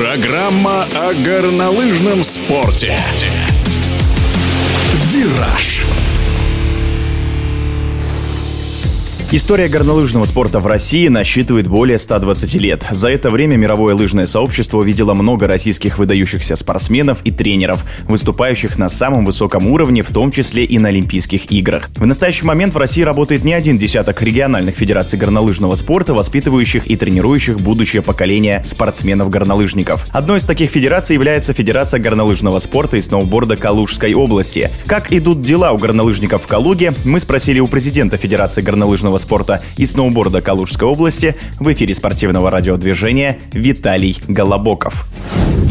Программа о горнолыжном спорте. «Вираж». История горнолыжного спорта в России насчитывает более 120 лет. За это время мировое лыжное сообщество увидело много российских выдающихся спортсменов и тренеров, выступающих на самом высоком уровне, в том числе и на Олимпийских играх. В настоящий момент в России работает не один десяток региональных федераций горнолыжного спорта, воспитывающих и тренирующих будущее поколение спортсменов-горнолыжников. Одной из таких федераций является Федерация горнолыжного спорта и сноуборда Калужской области. Как идут дела у горнолыжников в Калуге, мы спросили у президента Федерации горнолыжного спорта и сноуборда Калужской области в эфире спортивного радиодвижения Виталий Голобоков.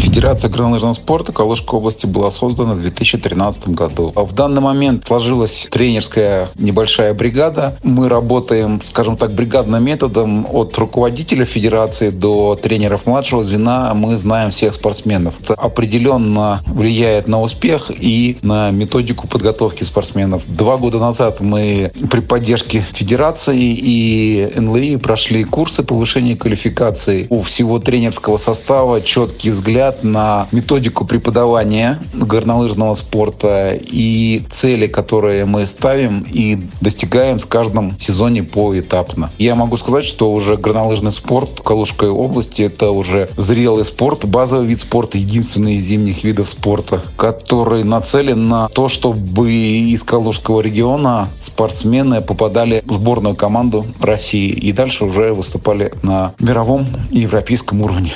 Федерация горнолыжного спорта Калужской области была создана в 2013 году. А в данный момент сложилась тренерская небольшая бригада. Мы работаем, скажем так, бригадным методом от руководителя федерации до тренеров младшего звена. Мы знаем всех спортсменов. Это определенно влияет на успех и на методику подготовки спортсменов. Два года назад мы при поддержке федерации и НЛИ прошли курсы повышения квалификации у всего тренерского состава, четкий взгляд на методику преподавания горнолыжного спорта и цели, которые мы ставим и достигаем с каждым сезоне поэтапно. Я могу сказать, что уже горнолыжный спорт в Калужской области это уже зрелый спорт, базовый вид спорта, единственный из зимних видов спорта, который нацелен на то, чтобы из Калужского региона спортсмены попадали в сборную команду России и дальше уже выступали на мировом и европейском уровне.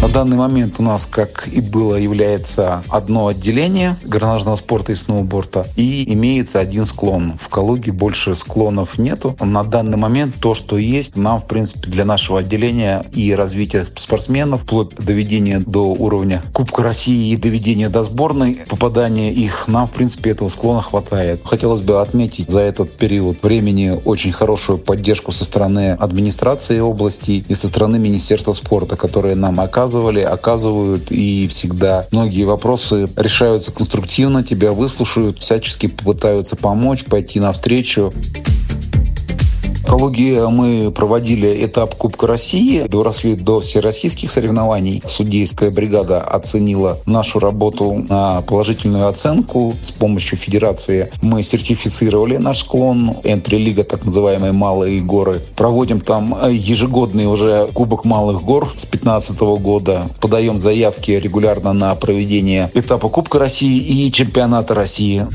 На данный момент у нас, как и было, является одно отделение горнолыжного спорта и сноуборда и имеется один склон. В Калуге больше склонов нету. На данный момент то, что есть, нам, в принципе, для нашего отделения и развития спортсменов, вплоть до доведения до уровня Кубка России и доведения до сборной, попадания их, нам, в принципе, этого склона хватает. Хотелось бы отметить за этот период времени очень хорошую поддержку со стороны администрации области и со стороны Министерства спорта, которые нам оказывают оказывали, оказывают, и всегда многие вопросы решаются конструктивно, тебя выслушают, всячески попытаются помочь, пойти навстречу. Калуге мы проводили этап Кубка России, доросли до всероссийских соревнований. Судейская бригада оценила нашу работу на положительную оценку. С помощью федерации мы сертифицировали наш склон. Энтри-лига, так называемые малые горы. Проводим там ежегодный уже Кубок малых гор с 2015 года. Подаем заявки регулярно на проведение этапа Кубка России и чемпионата России.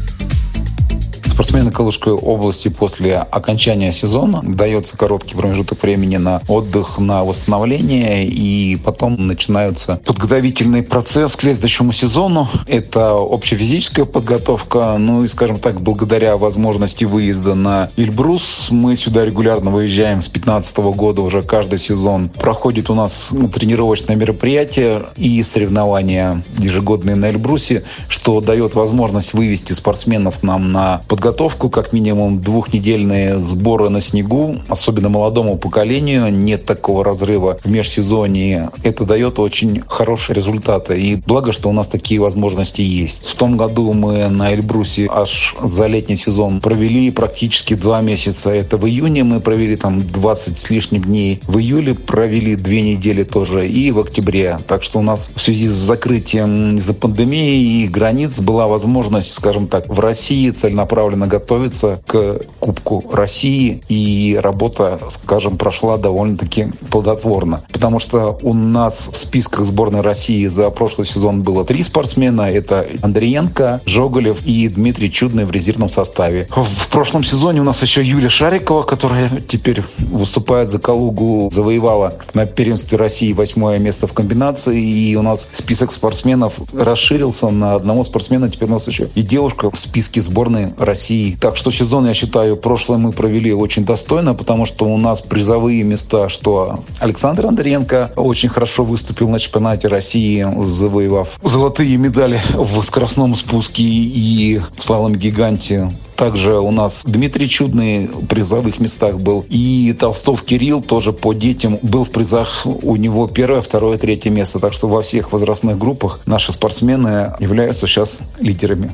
Спортсмены Калужской области после окончания сезона дается короткий промежуток времени на отдых, на восстановление, и потом начинается подготовительный процесс к следующему сезону. Это общефизическая подготовка, ну и, скажем так, благодаря возможности выезда на Эльбрус, мы сюда регулярно выезжаем с 2015 года уже каждый сезон. Проходит у нас тренировочное мероприятие и соревнования ежегодные на Эльбрусе, что дает возможность вывести спортсменов нам на подготовку подготовку, как минимум двухнедельные сборы на снегу, особенно молодому поколению, нет такого разрыва в межсезонье. Это дает очень хорошие результаты. И благо, что у нас такие возможности есть. В том году мы на Эльбрусе аж за летний сезон провели практически два месяца. Это в июне мы провели там 20 с лишним дней. В июле провели две недели тоже. И в октябре. Так что у нас в связи с закрытием из-за пандемии и границ была возможность, скажем так, в России целенаправленно целенаправленно готовиться к Кубку России, и работа, скажем, прошла довольно-таки плодотворно. Потому что у нас в списках сборной России за прошлый сезон было три спортсмена. Это Андреенко, Жоголев и Дмитрий Чудный в резервном составе. В прошлом сезоне у нас еще Юлия Шарикова, которая теперь выступает за Калугу, завоевала на первенстве России восьмое место в комбинации. И у нас список спортсменов расширился на одного спортсмена. Теперь у нас еще и девушка в списке сборной России России. Так что сезон, я считаю, прошлое мы провели очень достойно, потому что у нас призовые места, что Александр Андриенко очень хорошо выступил на чемпионате России, завоевав золотые медали в скоростном спуске и в славном гиганте. Также у нас Дмитрий Чудный в призовых местах был. И Толстов Кирилл тоже по детям был в призах. У него первое, второе, третье место. Так что во всех возрастных группах наши спортсмены являются сейчас лидерами.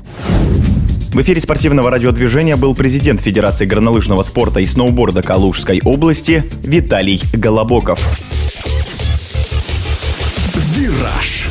В эфире спортивного радиодвижения был президент Федерации горнолыжного спорта и сноуборда Калужской области Виталий Голобоков. «Вираж».